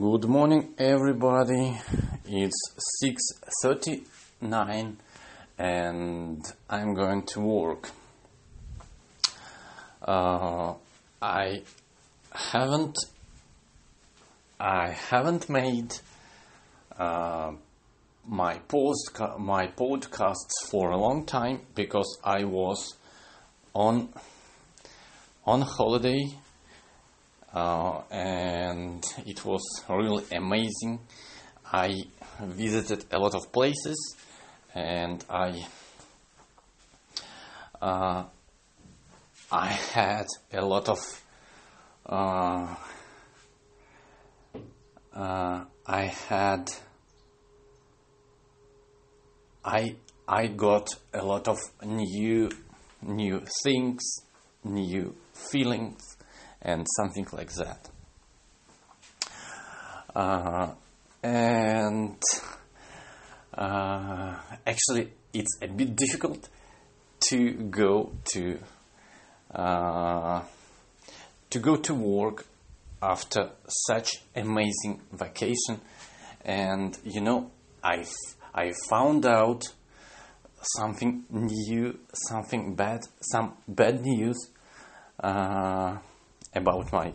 Good morning, everybody. It's 6:39 and I'm going to work. Uh, I haven't I haven't made uh, my post my podcasts for a long time because I was on on holiday uh, and it was really amazing. I visited a lot of places and I uh, I had a lot of uh, uh I had I I got a lot of new new things, new feelings and something like that. Uh, and uh, actually, it's a bit difficult to go to uh, to go to work after such amazing vacation. And you know, I I found out something new, something bad, some bad news. Uh, about my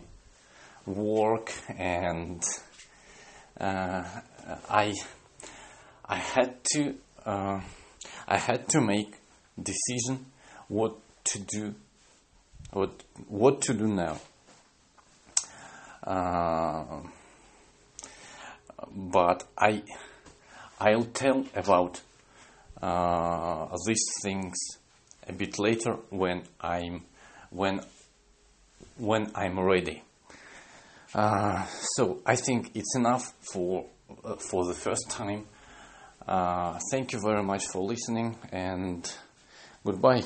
work and uh, I I had to uh, I had to make decision what to do what what to do now. Uh, but I I'll tell about uh, these things a bit later when I'm when when I'm ready. Uh, so I think it's enough for uh, for the first time. Uh, thank you very much for listening and goodbye.